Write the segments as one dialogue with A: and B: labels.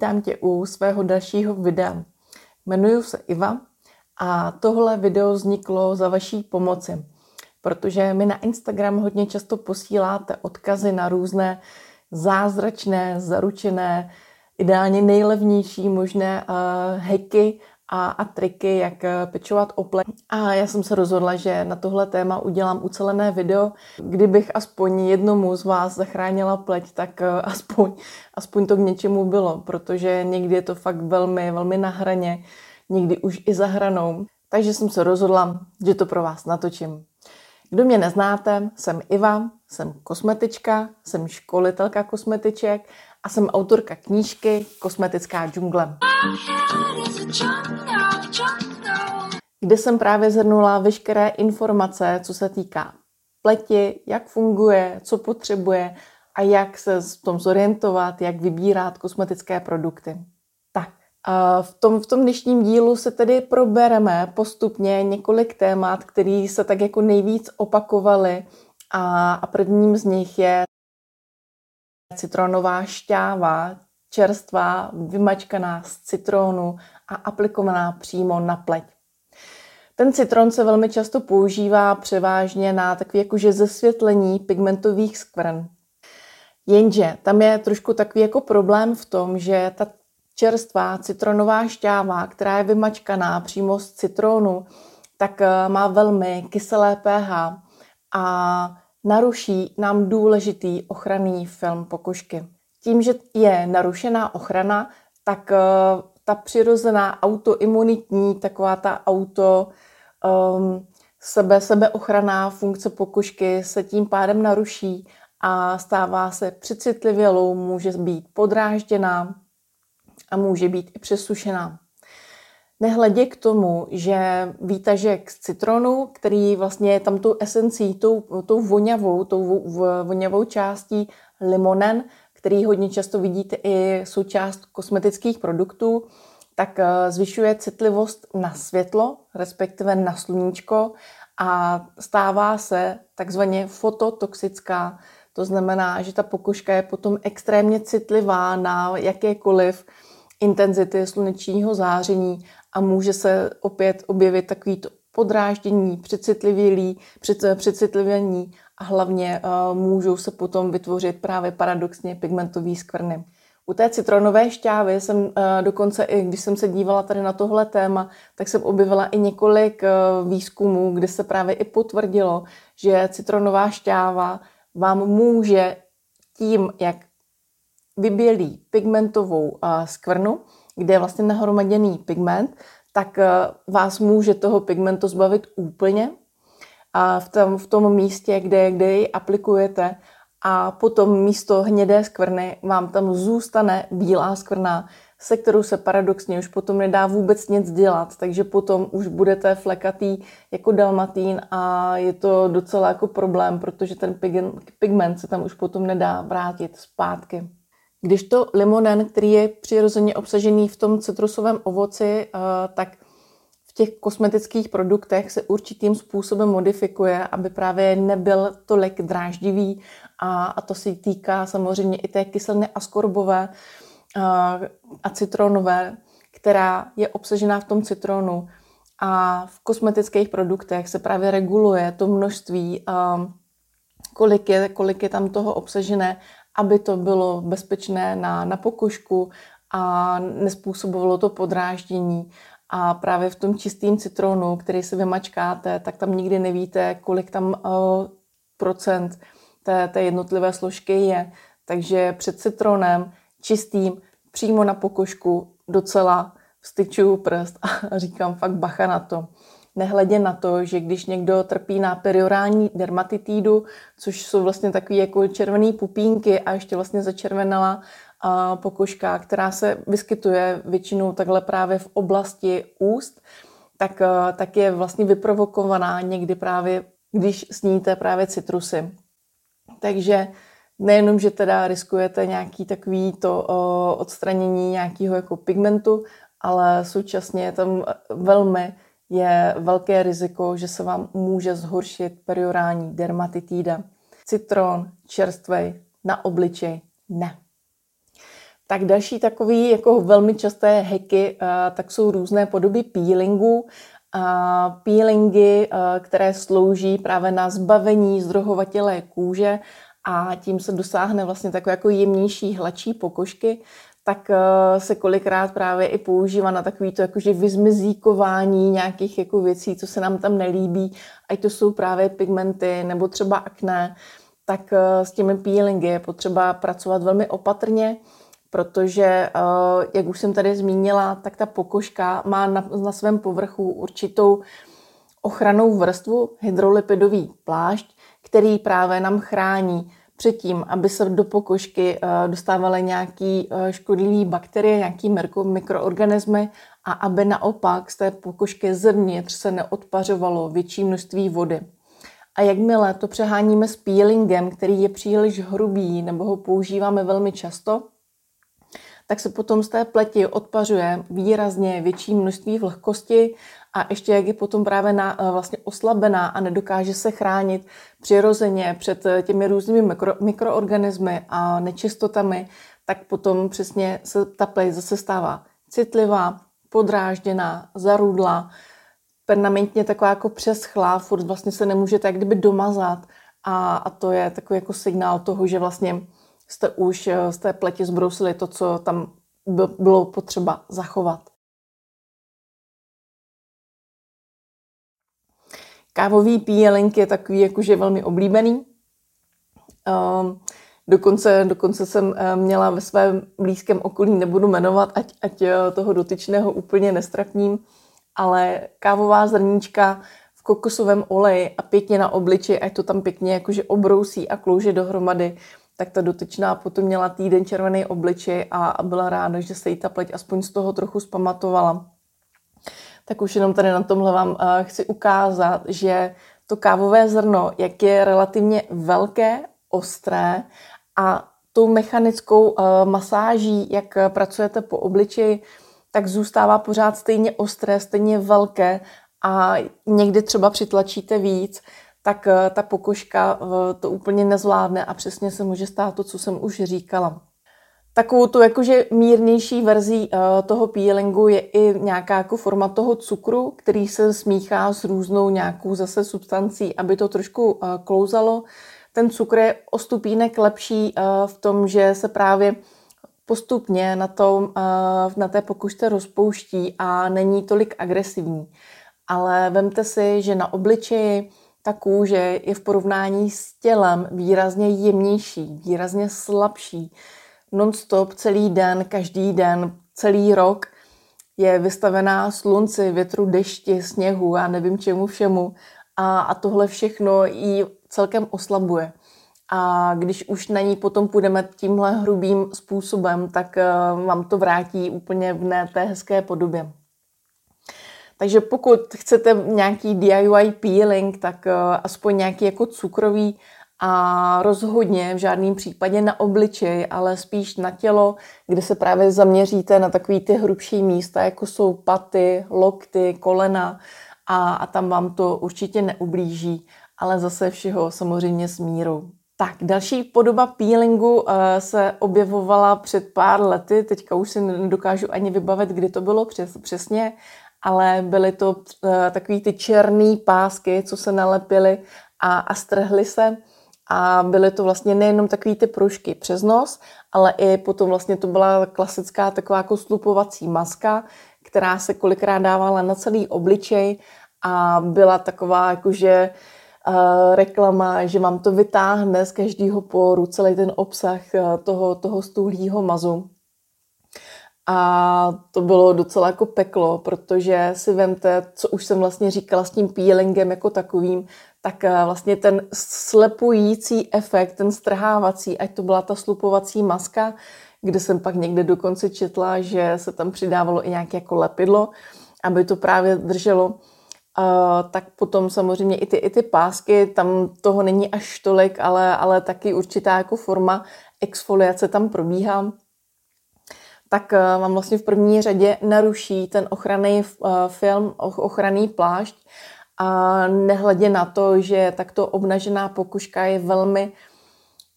A: Vítám tě u svého dalšího videa. Jmenuji se Iva a tohle video vzniklo za vaší pomoci, protože mi na Instagram hodně často posíláte odkazy na různé zázračné, zaručené, ideálně nejlevnější možné uh, hacky a, a triky, jak eh, pečovat o pleť. A já jsem se rozhodla, že na tohle téma udělám ucelené video. Kdybych aspoň jednomu z vás zachránila pleť, tak eh, aspoň, aspoň to k něčemu bylo, protože někdy je to fakt velmi, velmi na hraně, někdy už i za hranou. Takže jsem se rozhodla, že to pro vás natočím. Kdo mě neznáte, jsem Iva, jsem kosmetička, jsem školitelka kosmetiček a jsem autorka knížky Kosmetická džungle. Kde jsem právě zhrnula veškeré informace, co se týká pleti, jak funguje, co potřebuje a jak se v tom zorientovat, jak vybírat kosmetické produkty. Tak, v tom, v tom dnešním dílu se tedy probereme postupně několik témat, které se tak jako nejvíc opakovaly a, a prvním z nich je citronová šťáva, čerstvá, vymačkaná z citronu a aplikovaná přímo na pleť. Ten citron se velmi často používá převážně na takové jakože zesvětlení pigmentových skvrn. Jenže tam je trošku takový jako problém v tom, že ta čerstvá citronová šťáva, která je vymačkaná přímo z citronu, tak eh, má velmi kyselé pH a naruší nám důležitý ochranný film pokožky. Tím, že je narušená ochrana, tak uh, ta přirozená autoimunitní, taková ta auto um, sebe, sebeochranná funkce pokožky se tím pádem naruší a stává se přecitlivělou, může být podrážděná a může být i přesušená. Nehledě k tomu, že výtažek z citronu, který vlastně je tam tou esencí, tou, tou voňavou, tou voňavou částí limonen, který hodně často vidíte i součást kosmetických produktů, tak eh, zvyšuje citlivost na světlo, respektive na sluníčko a stává se takzvaně fototoxická. To znamená, že ta pokožka je potom extrémně citlivá na jakékoliv intenzity slunečního záření a může se opět objevit takový to podráždění, přecitlivělí, přecitlivění a hlavně uh, můžou se potom vytvořit právě paradoxně pigmentové skvrny. U té citronové šťávy jsem uh, dokonce, i když jsem se dívala tady na tohle téma, tak jsem objevila i několik uh, výzkumů, kde se právě i potvrdilo, že citronová šťáva vám může tím, jak vybělí pigmentovou uh, skvrnu, kde je vlastně nahromaděný pigment, tak uh, vás může toho pigmentu zbavit úplně a v tom, v tom místě, kde, kde ji aplikujete a potom místo hnědé skvrny vám tam zůstane bílá skvrna, se kterou se paradoxně už potom nedá vůbec nic dělat, takže potom už budete flekatý jako dalmatín a je to docela jako problém, protože ten pigment se tam už potom nedá vrátit zpátky. Když to limonen, který je přirozeně obsažený v tom citrusovém ovoci, eh, tak v těch kosmetických produktech se určitým způsobem modifikuje, aby právě nebyl tolik dráždivý a, a to se týká samozřejmě i té kyseliny askorbové a, eh, a citronové, která je obsažená v tom citronu. A v kosmetických produktech se právě reguluje to množství, eh, kolik je, kolik je tam toho obsažené aby to bylo bezpečné na, na pokožku a nespůsobovalo to podráždění. A právě v tom čistém citronu, který si vymačkáte, tak tam nikdy nevíte, kolik tam uh, procent té, té jednotlivé složky je. Takže před citronem čistým přímo na pokožku docela vstyčuju prst a říkám fakt bacha na to. Nehledě na to, že když někdo trpí na periorální dermatitídu, což jsou vlastně takové jako červené pupínky a ještě vlastně začervenala pokožka, která se vyskytuje většinou takhle právě v oblasti úst, tak, tak je vlastně vyprovokovaná někdy právě, když sníte právě citrusy. Takže nejenom, že teda riskujete nějaký takový to odstranění nějakého jako pigmentu, ale současně je tam velmi je velké riziko, že se vám může zhoršit periorální dermatitída. Citron čerstvej na obličej ne. Tak další takový jako velmi časté heky, tak jsou různé podoby peelingu. Peelingy, které slouží právě na zbavení zdrohovatělé kůže a tím se dosáhne vlastně takové jako jemnější, hladší pokožky tak eh, se kolikrát právě i používá na takový to jakože vyzmizíkování nějakých jako věcí, co se nám tam nelíbí, ať to jsou právě pigmenty nebo třeba akné, tak eh, s těmi peelingy je potřeba pracovat velmi opatrně, protože, eh, jak už jsem tady zmínila, tak ta pokožka má na, na svém povrchu určitou ochranou vrstvu, hydrolipidový plášť, který právě nám chrání předtím, aby se do pokožky eh, dostávaly nějaké eh, škodlivé bakterie, nějaké mikroorganismy a aby naopak z té pokožky zevnitř se neodpařovalo větší množství vody. A jakmile to přeháníme s peelingem, který je příliš hrubý nebo ho používáme velmi často, tak se potom z té pleti odpařuje výrazně větší množství vlhkosti a ještě jak je potom právě na, eh, vlastně oslabená a nedokáže se chránit přirozeně před eh, těmi různými mikro, mikroorganismy a nečistotami, tak potom přesně se ta pleť zase stává citlivá, podrážděná, zarudla, permanentně taková jako přeschlá, furt vlastně se nemůže tak kdyby domazat a, a to je takový jako signál toho, že vlastně jste už eh, z té pleti zbrousili to, co tam bylo potřeba zachovat. Kávový píjelink je takový jakože velmi oblíbený. Um, dokonce, dokonce jsem eh, měla ve svém blízkém okolí, nebudu jmenovat, ať, ať eh, toho dotyčného úplně nestrapním, ale kávová zrníčka v kokosovém oleji a pěkně na obliči, ať to tam pěkně jakože obrousí a klouže dohromady, tak ta dotyčná potom měla týden červený obličej a, a byla ráda, že se jí ta pleť aspoň z toho trochu zpamatovala tak už jenom tady na tomhle vám uh, chci ukázat, že to kávové zrno, jak je relativně velké, ostré a tou mechanickou uh, masáží, jak pracujete po obličeji, tak zůstává pořád stejně ostré, stejně velké a někdy třeba přitlačíte víc, tak ta pokožka to úplně nezvládne a přesně se může stát to, co jsem už říkala. Takovou tu jakože mírnější verzí uh, toho peelingu je i nějaká jako forma toho cukru, který se smíchá s různou nějakou zase substancí, aby to trošku uh, klouzalo. Ten cukr je o stupínek lepší uh, v tom, že se právě postupně na, tom, na té pokušce rozpouští a není tolik agresivní. Ale vemte si, že na obličeji ta kůže je v porovnání s tělem výrazně jemnější, výrazně slabší non-stop celý den, každý den, celý rok je vystavená slunci, větru, dešti, sněhu, já nevím čemu všemu. A, a tohle všechno ji celkem oslabuje. A když už na ní potom půjdeme tímhle hrubým způsobem, tak uh, vám to vrátí úplně v ne té hezké podobě. Takže pokud chcete nějaký DIY peeling, tak uh, aspoň nějaký jako cukrový a rozhodně v žádném případě na obličej, ale spíš na tělo, kde se právě zaměříte na takové ty hrubší místa, jako jsou paty, lokty, kolena. A, a tam vám to určitě neublíží, ale zase všeho samozřejmě s mírou. Tak, další podoba peelingu uh, se objevovala před pár lety, teďka už si nedokážu ani vybavit, kdy to bylo přes, přesně, ale byly to uh, takový ty černé pásky, co se nalepily a, a strhly se a byly to vlastně nejenom takové ty pružky přes nos, ale i potom vlastně to byla klasická taková jako slupovací maska, která se kolikrát dávala na celý obličej a byla taková jakože uh, reklama, že vám to vytáhne z každého poru celý ten obsah uh, toho, toho stůlního mazu. A to bylo docela jako peklo, protože si vemte, co už jsem vlastně říkala s tím peelingem jako takovým, tak eh, vlastně ten slepující efekt, ten strhávací, ať to byla ta slupovací maska, kde jsem pak někde dokonce četla, že se tam přidávalo i nějaké jako lepidlo, aby to právě drželo. Uh, tak potom samozřejmě i ty, i ty pásky, tam toho není až tolik, ale, ale taky určitá jako forma exfoliace tam probíhá tak uh, vám vlastně v první řadě naruší ten ochranný film, ochranný plášť a nehledě na to, že takto obnažená pokuška je velmi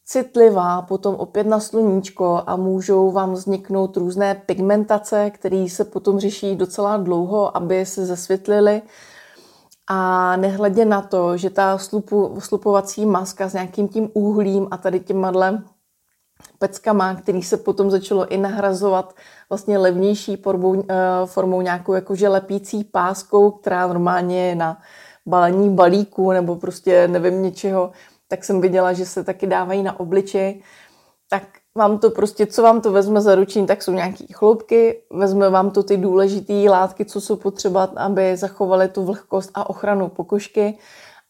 A: citlivá potom opět na sluníčko a můžou vám vzniknout různé pigmentace, které se potom řeší docela dlouho, aby se zesvětlily. A nehledě na to, že ta slupu, slupovací maska s nějakým tím úhlím a tady těma peckama, který se potom začalo i nahrazovat vlastně levnější formou, eh, formou nějakou jakože lepící páskou, která normálně je na balení balíků nebo prostě nevím něčeho, tak jsem viděla, že se taky dávají na obličej, tak vám to prostě, co vám to vezme za ruční, tak jsou nějaké chloupky, vezme vám to ty důležité látky, co jsou potřeba, aby zachovaly tu vlhkost a ochranu pokožky,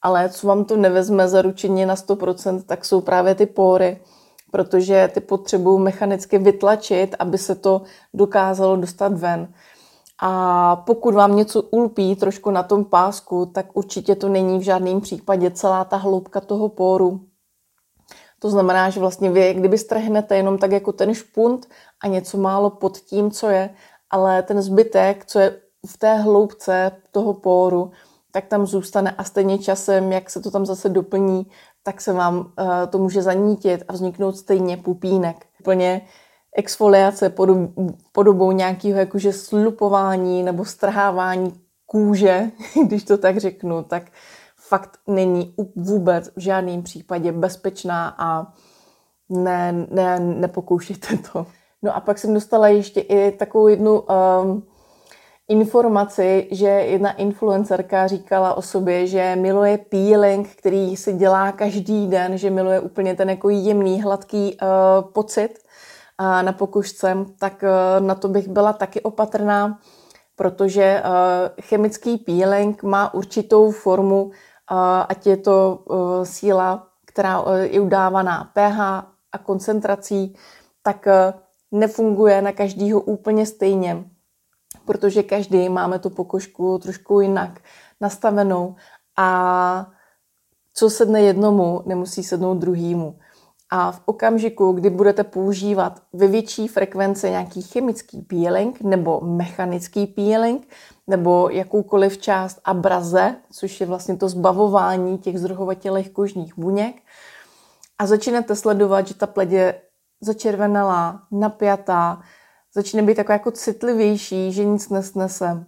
A: ale co vám to nevezme za ručení na 100%, tak jsou právě ty pory, protože ty potřebují mechanicky vytlačit, aby se to dokázalo dostat ven. A pokud vám něco ulpí trošku na tom pásku, tak určitě to není v žádném případě celá ta hloubka toho póru. To znamená, že vlastně vy, kdyby strhnete jenom tak jako ten špunt a něco málo pod tím, co je, ale ten zbytek, co je v té hloubce toho póru, tak tam zůstane a stejně časem, jak se to tam zase doplní, tak se vám uh, to může zanítit a vzniknout stejně pupínek. Úplně exfoliace podob, podobou nějakého jakože slupování nebo strhávání kůže, když to tak řeknu, tak fakt není vůbec v žádném případě bezpečná a ne, ne, nepokoušejte to. No a pak jsem dostala ještě i takovou jednu um, informaci, že jedna influencerka říkala o sobě, že miluje peeling, který si dělá každý den, že miluje úplně ten jako jemný, hladký uh, pocit. Na pokušce, tak eh, na to bych byla taky opatrná, protože eh, chemický peeling má určitou formu, eh, ať je to síla, která je udávaná pH a koncentrací, tak nefunguje na každýho úplně stejně, protože každý máme tu pokožku trošku jinak nastavenou a co sedne jednomu, nemusí sednout druhýmu. A v okamžiku, kdy budete používat ve větší frekvenci nějaký chemický peeling nebo mechanický peeling nebo jakoukoliv část abraze, což je vlastně to zbavování těch zdrhovatělých kožních buněk, a začnete sledovat, že ta pleť je začervenalá, napjatá, začne být taková jako citlivější, že nic nesnese,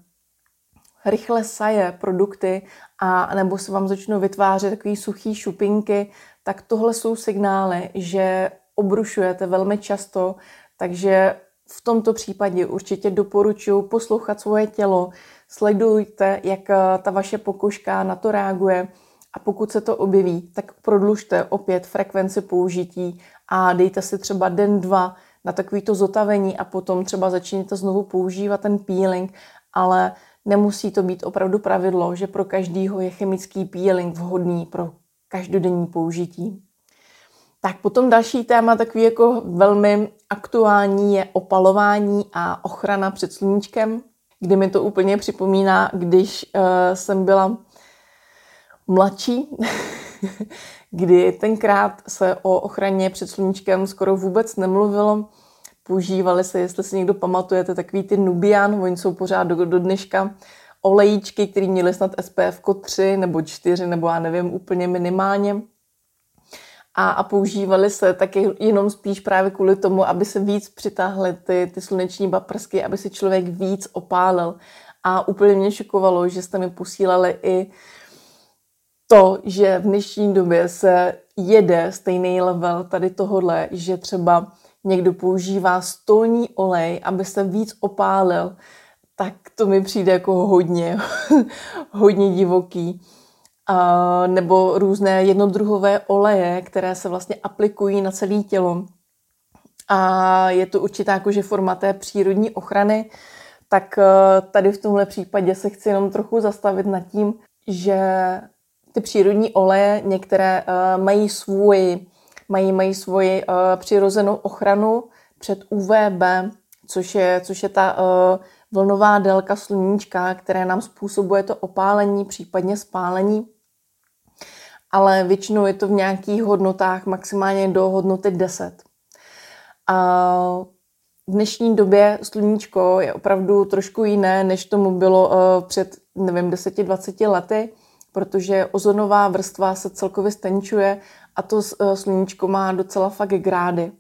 A: rychle saje produkty a nebo se vám začnou vytvářet takové suché šupinky, tak tohle jsou signály, že obrušujete velmi často, takže v tomto případě určitě doporučuji poslouchat svoje tělo, sledujte, jak eh, ta vaše pokožka na to reaguje a pokud se to objeví, tak prodlužte opět frekvenci použití a dejte si třeba den, dva na takovýto zotavení a potom třeba začněte znovu používat ten peeling, ale nemusí to být opravdu pravidlo, že pro každýho je chemický peeling vhodný pro každodenní použití. Tak potom další téma, takový jako velmi aktuální, je opalování a ochrana před sluníčkem, kdy mi to úplně připomíná, když uh, jsem byla mladší, kdy tenkrát se o ochraně před sluníčkem skoro vůbec nemluvilo. Používali se, jestli si někdo pamatujete, takový ty Nubian, oni jsou pořád do, do dneška olejíčky, které měly snad SPF 3 nebo 4, nebo já nevím, úplně minimálně. A, a používali se taky jenom spíš právě kvůli tomu, aby se víc přitáhly ty, ty sluneční paprsky, aby si člověk víc opálil. A úplně mě šokovalo, že jste mi posílali i to, že v dnešní době se jede stejný level tady tohodle, že třeba někdo používá stolní olej, aby se víc opálil, tak to mi přijde jako hodně, hodně divoký. A, nebo různé jednodruhové oleje, které se vlastně aplikují na celé tělo. A je to určitá jakože forma té přírodní ochrany, tak e, tady v tomhle případě se chci jenom trochu zastavit nad tím, že ty přírodní oleje některé uh, mají svůj, mají, mají svoji uh, přirozenou ochranu před UVB, což je, což je ta uh, vlnová délka sluníčka, které nám způsobuje to opálení, případně spálení. Ale většinou je to v nějakých hodnotách, maximálně do hodnoty 10. A v dnešní době sluníčko je opravdu trošku jiné, než tomu bylo před, nevím, 10-20 lety, protože ozonová vrstva se celkově stenčuje a to eh, sluníčko má docela fakt grády.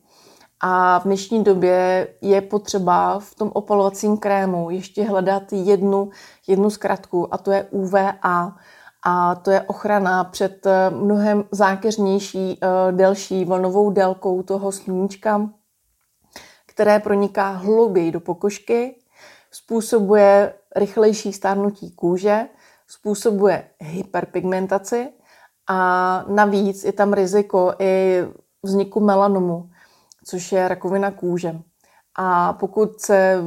A: A v dnešní době je potřeba v tom opalovacím krému ještě hledat jednu, jednu zkratku a to je UVA. A to je ochrana před eh, mnohem zákeřnější, eh, delší vlnovou délkou toho sluníčka, které proniká hlouběji do pokožky, způsobuje rychlejší stárnutí kůže, způsobuje hyperpigmentaci a navíc je tam riziko i vzniku melanomu, což je rakovina kůže. A pokud se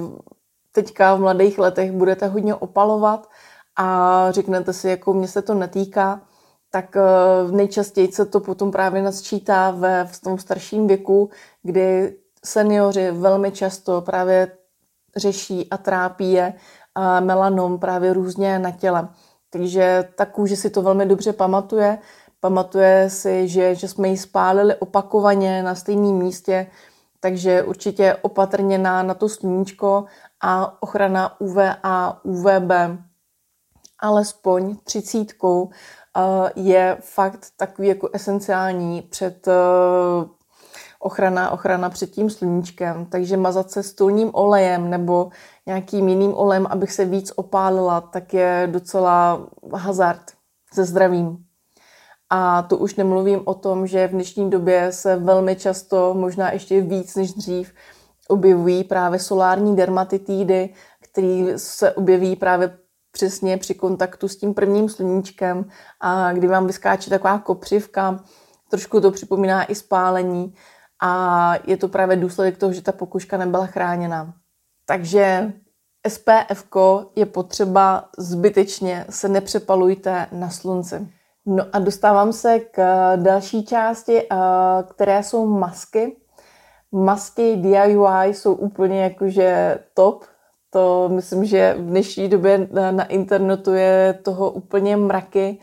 A: teďka v mladých letech budete hodně opalovat a řeknete si, jako mě se to netýká, tak eh, nejčastěji se to potom právě nasčítá ve, v tom starším věku, kdy seniori velmi často právě řeší a trápí je melanom právě různě na těle. Takže ta kůže si to velmi dobře pamatuje. Pamatuje si, že, že jsme ji spálili opakovaně na stejném místě, takže určitě opatrně na, na to sluníčko a ochrana UV a UVB alespoň třicítkou je fakt takový jako esenciální před ochrana, ochrana před tím sluníčkem. Takže mazat se stolním olejem nebo nějakým jiným olejem, abych se víc opálila, tak je docela hazard se zdravím. A to už nemluvím o tom, že v dnešní době se velmi často, možná ještě víc než dřív, objevují právě solární dermatitidy, které se objeví právě přesně při kontaktu s tím prvním sluníčkem a kdy vám vyskáče taková kopřivka, trošku to připomíná i spálení a je to právě důsledek toho, že ta pokuška nebyla chráněna. Takže SPF je potřeba zbytečně, se nepřepalujte na slunci. No a dostávám se k další části, eh, které jsou masky. Masky DIY jsou úplně jakože top. To myslím, že v dnešní době na internetu je toho úplně mraky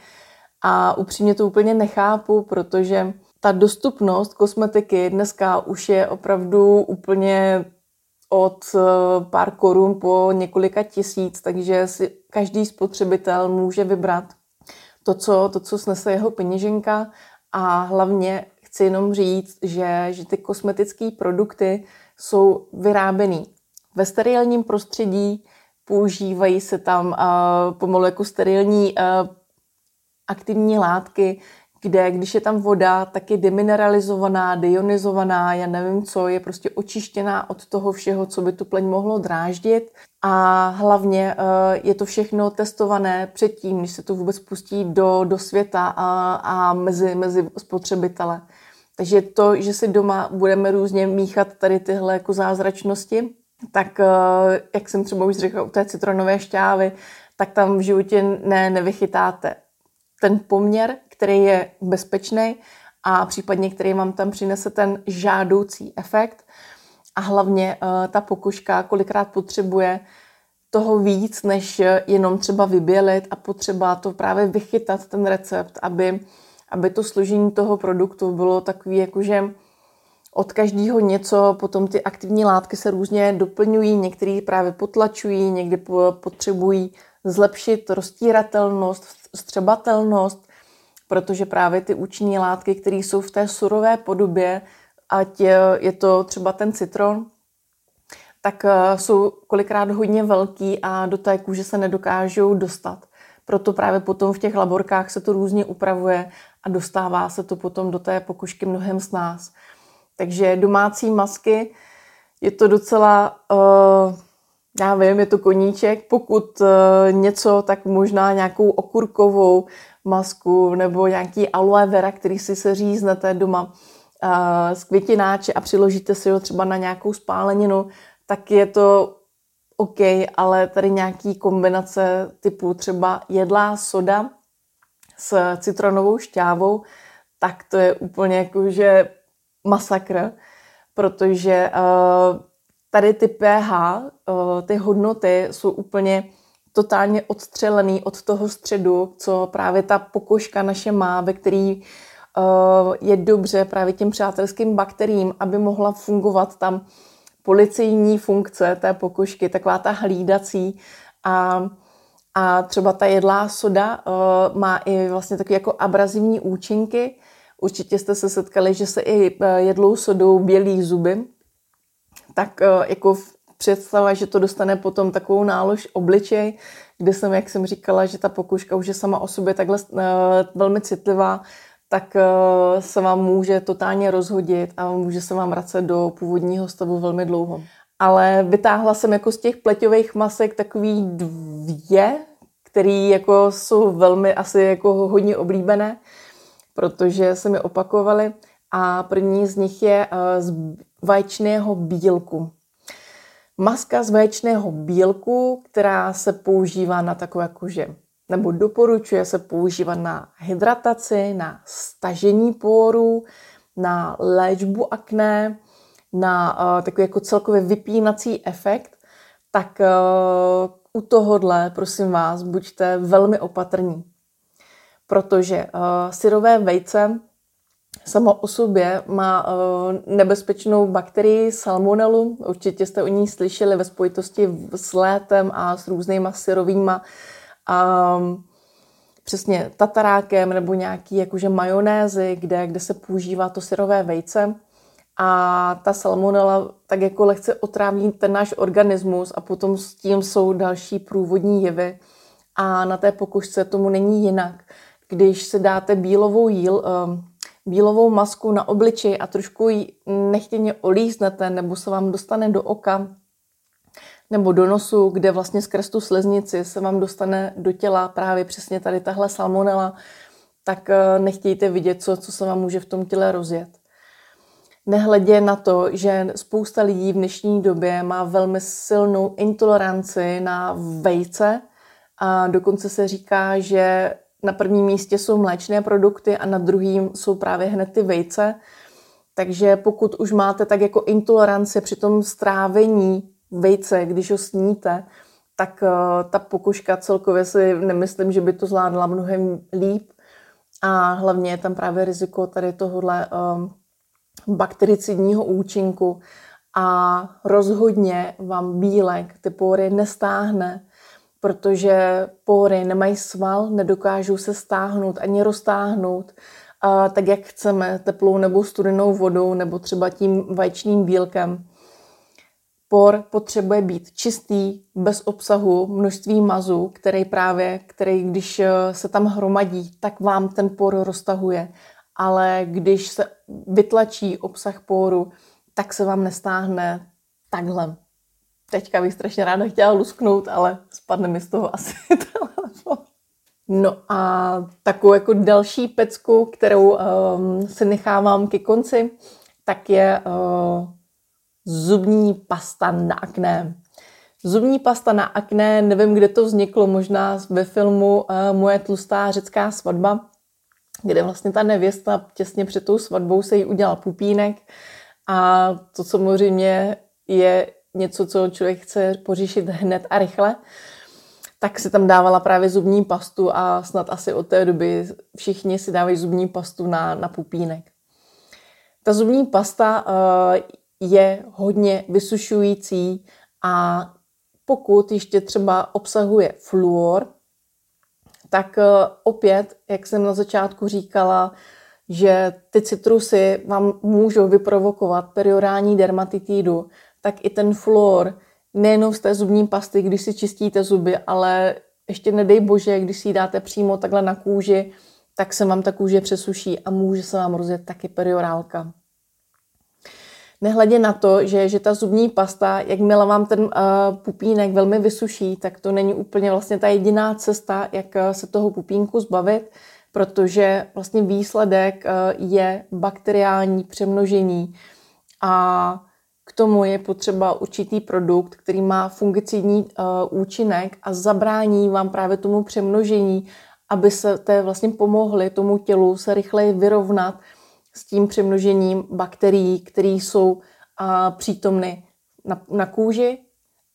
A: a upřímně to úplně nechápu, protože ta dostupnost kosmetiky dneska už je opravdu úplně od eh, pár korun po několika tisíc, takže si každý spotřebitel může vybrat to, co, to, co snese jeho peněženka. A hlavně chci jenom říct, že, že ty kosmetické produkty jsou vyráběny ve sterilním prostředí, používají se tam uh, pomalu jako sterilní uh, aktivní látky, kde když je tam voda, tak je demineralizovaná, deionizovaná, já nevím co, je prostě očištěná od toho všeho, co by tu pleň mohlo dráždit a hlavně eh, je to všechno testované předtím, než se to vůbec pustí do, do světa a, a mezi, mezi spotřebitele. Takže to, že si doma budeme různě míchat tady tyhle jako zázračnosti, tak eh, jak jsem třeba už řekla u té citronové šťávy, tak tam v životě ne, nevychytáte ten poměr, který je bezpečný a případně který vám tam přinese ten žádoucí efekt. A hlavně uh, ta pokožka kolikrát potřebuje toho víc, než jenom třeba vybělit a potřeba to právě vychytat, ten recept, aby, aby to složení toho produktu bylo takový, jakože od každého něco, potom ty aktivní látky se různě doplňují, některé právě potlačují, někdy potřebují zlepšit roztíratelnost, střebatelnost, protože právě ty účinné látky, které jsou v té surové podobě, ať je to třeba ten citron, tak eh, jsou kolikrát hodně velký a do té kůže se nedokážou dostat. Proto právě potom v těch laborkách se to různě upravuje a dostává se to potom do té pokušky mnohem s nás. Takže domácí masky je to docela uh, já vím, je to koníček, pokud uh, něco, tak možná nějakou okurkovou masku nebo nějaký aloe vera, který si se říznete doma uh, z květináče a přiložíte si ho třeba na nějakou spáleninu, tak je to OK, ale tady nějaký kombinace typu třeba jedlá soda s citronovou šťávou, tak to je úplně jakože masakr, protože uh, tady ty pH, eh, ty hodnoty jsou úplně totálně odstřelený od toho středu, co právě ta pokožka naše má, ve který eh, je dobře právě těm přátelským bakteriím, aby mohla fungovat tam policejní funkce té pokožky, taková ta hlídací. A, a třeba ta jedlá soda uh, má i vlastně takové jako abrazivní účinky, určitě jste se setkali, že se i jedlou sodou bělý zuby, tak jako představa, že to dostane potom takovou nálož obličej, kde jsem, jak jsem říkala, že ta pokuška už je sama o sobě takhle uh, velmi citlivá, tak uh, se vám může totálně rozhodit a může se vám vracet do původního stavu velmi dlouho. Ale vytáhla jsem jako z těch pleťových masek takový dvě, které jako jsou velmi asi jako hodně oblíbené, protože se mi opakovaly. A první z nich je vaječného bílku. Maska z vaječného bílku, která se používá na takové jakože, nebo doporučuje se používat na hydrataci, na stažení pórů, na léčbu akné, na uh, takový jako celkově vypínací efekt, tak uh, u tohohle, prosím vás, buďte velmi opatrní. Protože uh, syrové vejce samo o sobě má uh, nebezpečnou bakterii salmonelu. Určitě jste o ní slyšeli ve spojitosti s létem a s různýma syrovýma um, přesně tatarákem nebo nějaký jakože majonézy, kde, kde se používá to syrové vejce a ta salmonella tak jako lehce otráví ten náš organismus a potom s tím jsou další průvodní jevy a na té pokušce tomu není jinak. Když se dáte bílovou jíl, um, bílovou masku na obličej a trošku ji nechtěně olíznete nebo se vám dostane do oka nebo do nosu, kde vlastně skrz tu sleznici se vám dostane do těla právě přesně tady tahle salmonela, tak eh, nechtějte vidět, co, co se vám může v tom těle rozjet. Nehledě na to, že spousta lidí v dnešní době má velmi silnou intoleranci na vejce a dokonce se říká, že na prvním místě jsou mléčné produkty a na druhým jsou právě hned ty vejce. Takže pokud už máte tak jako intoleranci při tom strávení vejce, když ho sníte, tak uh, ta pokuška celkově si nemyslím, že by to zvládla mnohem líp. A hlavně je tam právě riziko tady tohohle um, baktericidního účinku a rozhodně vám bílek ty pory nestáhne, protože pory nemají sval, nedokážou se stáhnout ani roztáhnout, a tak jak chceme, teplou nebo studenou vodou, nebo třeba tím vaječným bílkem. Por potřebuje být čistý, bez obsahu, množství mazu, který právě, který když eh, se tam hromadí, tak vám ten por roztahuje. Ale když se vytlačí obsah poru, tak se vám nestáhne takhle teďka bych strašně ráda chtěla lusknout, ale spadne mi z toho asi telefon. No a takovou jako další pecku, kterou um, si nechávám ke konci, tak je uh, zubní pasta na akné. Zubní pasta na akné, nevím, kde to vzniklo, možná ve filmu uh, Moje tlustá řecká svatba, kde vlastně ta nevěsta těsně před tou svatbou se jí udělal pupínek a to samozřejmě je něco, co člověk chce pořešit hned a rychle, tak si tam dávala právě zubní pastu a snad asi od té doby všichni si dávají zubní pastu na, na pupínek. Ta zubní pasta uh, je hodně vysušující a pokud ještě třeba obsahuje fluor, tak uh, opět, jak jsem na začátku říkala, že ty citrusy vám můžou vyprovokovat periorální dermatitidu, tak i ten fluor, nejenom z té zubní pasty, když si čistíte zuby, ale ještě nedej bože, když si ji dáte přímo takhle na kůži, tak se vám ta kůže přesuší a může se vám rozjet taky periorálka. Nehledě na to, že, že ta zubní pasta, jakmile vám ten uh, pupínek velmi vysuší, tak to není úplně vlastně ta jediná cesta, jak uh, se toho pupínku zbavit, protože vlastně výsledek uh, je bakteriální přemnožení a k tomu je potřeba určitý produkt, který má fungicidní uh, účinek a zabrání vám právě tomu přemnožení, aby se té vlastně pomohly tomu tělu se rychleji vyrovnat s tím přemnožením bakterií, které jsou uh, přítomny na, na kůži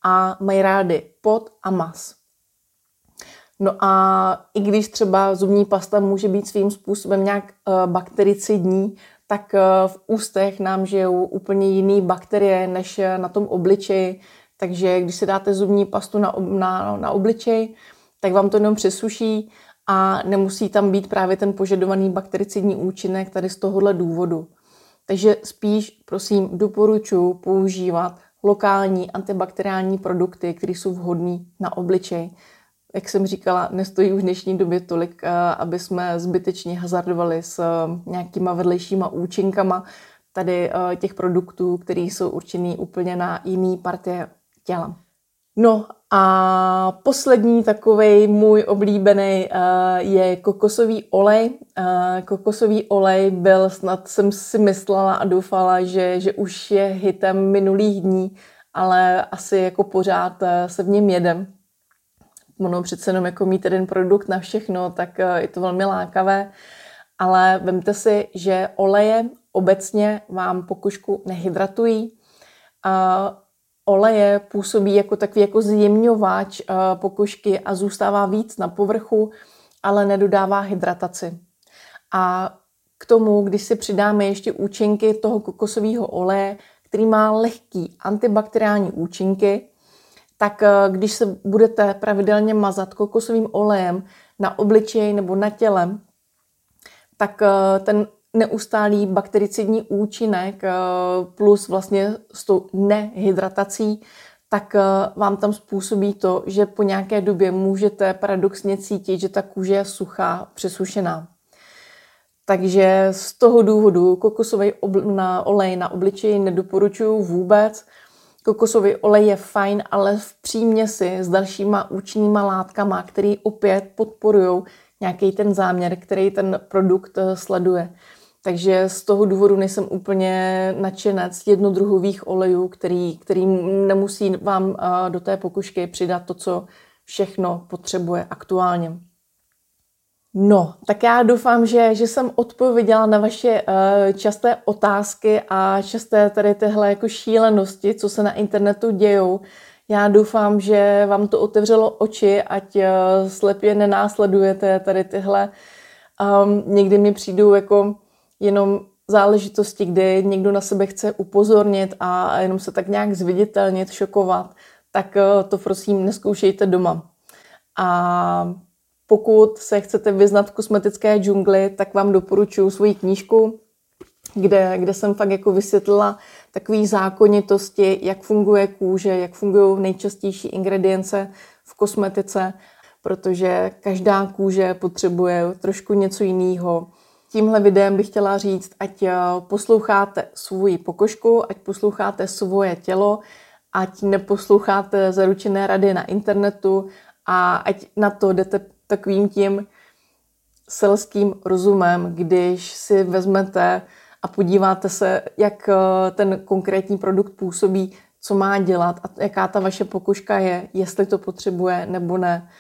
A: a mají rády pot a mas. No a i když třeba zubní pasta může být svým způsobem nějak uh, baktericidní, tak eh, v ústech nám žijou úplně jiné bakterie než eh, na tom obličeji. Takže když si dáte zubní pastu na, na, na obličej, tak vám to jenom přesuší a nemusí tam být právě ten požadovaný baktericidní účinek tady z tohohle důvodu. Takže spíš, prosím, doporučuji používat lokální antibakteriální produkty, které jsou vhodné na obličej. Jak jsem říkala, nestojí v dnešní době tolik, eh, aby jsme zbytečně hazardovali s eh, nějakýma vedlejšíma účinkama tady eh, těch produktů, které jsou určený úplně na jiný partie těla. No a poslední takový můj oblíbený je kokosový olej. Kokosový olej byl, snad jsem si myslela a doufala, že, že už je hitem minulých dní, ale asi jako pořád se v něm jedem. Ono přece jenom jako mít jeden produkt na všechno, tak uh, je to velmi lákavé. Ale vemte si, že oleje obecně vám pokožku nehydratují. Uh, oleje působí jako takový jako zjemňovač uh, pokožky a zůstává víc na povrchu, ale nedodává hydrataci. A k tomu, když si přidáme ještě účinky toho kokosového oleje, který má lehký antibakteriální účinky, tak uh, když se budete pravidelně mazat kokosovým olejem na obličeji nebo na těle, tak uh, ten neustálý baktericidní účinek eh, plus vlastně s tou nehydratací, tak eh, vám tam způsobí to, že po nějaké době můžete paradoxně cítit, že ta kůže je suchá, přesušená. Takže z toho důvodu kokosový olej na obličeji nedoporučuju vůbec. Kokosový olej je fajn, ale v příměsi s dalšíma účinnýma látkama, které opět podporují nějaký ten záměr, který ten produkt eh, sleduje. Takže z toho důvodu nejsem úplně nadšenec jednodruhových olejů, který, který nemusí vám do té pokušky přidat to, co všechno potřebuje aktuálně. No, tak já doufám, že, že jsem odpověděla na vaše uh, časté otázky a časté tady tyhle jako šílenosti, co se na internetu dějou. Já doufám, že vám to otevřelo oči, ať uh, slepě nenásledujete tady tyhle. Um, někdy mi přijdou jako jenom záležitosti, kdy někdo na sebe chce upozornit a jenom se tak nějak zviditelnit, šokovat, tak eh, to prosím neskoušejte doma. A pokud se chcete vyznat v kosmetické džungli, tak vám doporučuji svoji knížku, kde, kde jsem fakt jako vysvětlila takové zákonitosti, jak funguje kůže, jak fungují nejčastější ingredience v kosmetice, protože každá kůže potřebuje trošku něco jiného. Tímhle videem bych chtěla říct, ať eh, posloucháte svůj pokožku, ať posloucháte svoje tělo, ať neposloucháte zaručené rady na internetu a ať na to jdete takovým tím selským rozumem, když si vezmete a podíváte se, jak eh, ten konkrétní produkt působí, co má dělat a jaká ta vaše pokožka je, jestli to potřebuje nebo ne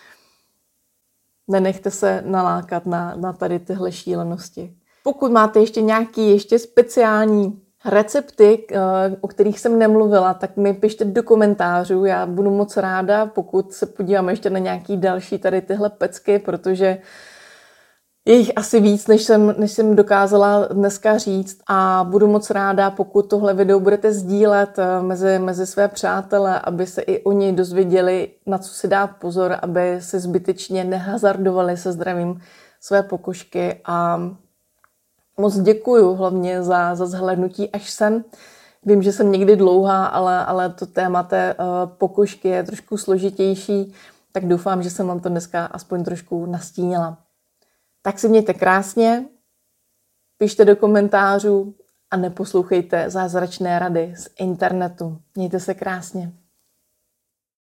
A: nenechte se nalákat na, na tady tyhle šílenosti. Pokud máte ještě nějaký ještě speciální recepty, eh, o kterých jsem nemluvila, tak mi pište do komentářů. Já budu moc ráda, pokud se podíváme ještě na nějaký další tady tyhle pecky, protože je jich asi víc, než jsem, než jsem dokázala dneska říct a budu moc ráda, pokud tohle video budete sdílet eh, mezi, mezi své přátele, aby se i oni dozvěděli, na co si dát pozor, aby se zbytečně nehazardovali se zdravím své pokožky a moc děkuju hlavně za, za zhlednutí až sem. Vím, že jsem někdy dlouhá, ale, ale to téma té uh, pokožky je trošku složitější, tak doufám, že jsem vám to dneska aspoň trošku nastínila. Tak si mějte krásně, pište do komentářů a neposlouchejte zázračné rady z internetu. Mějte se krásně.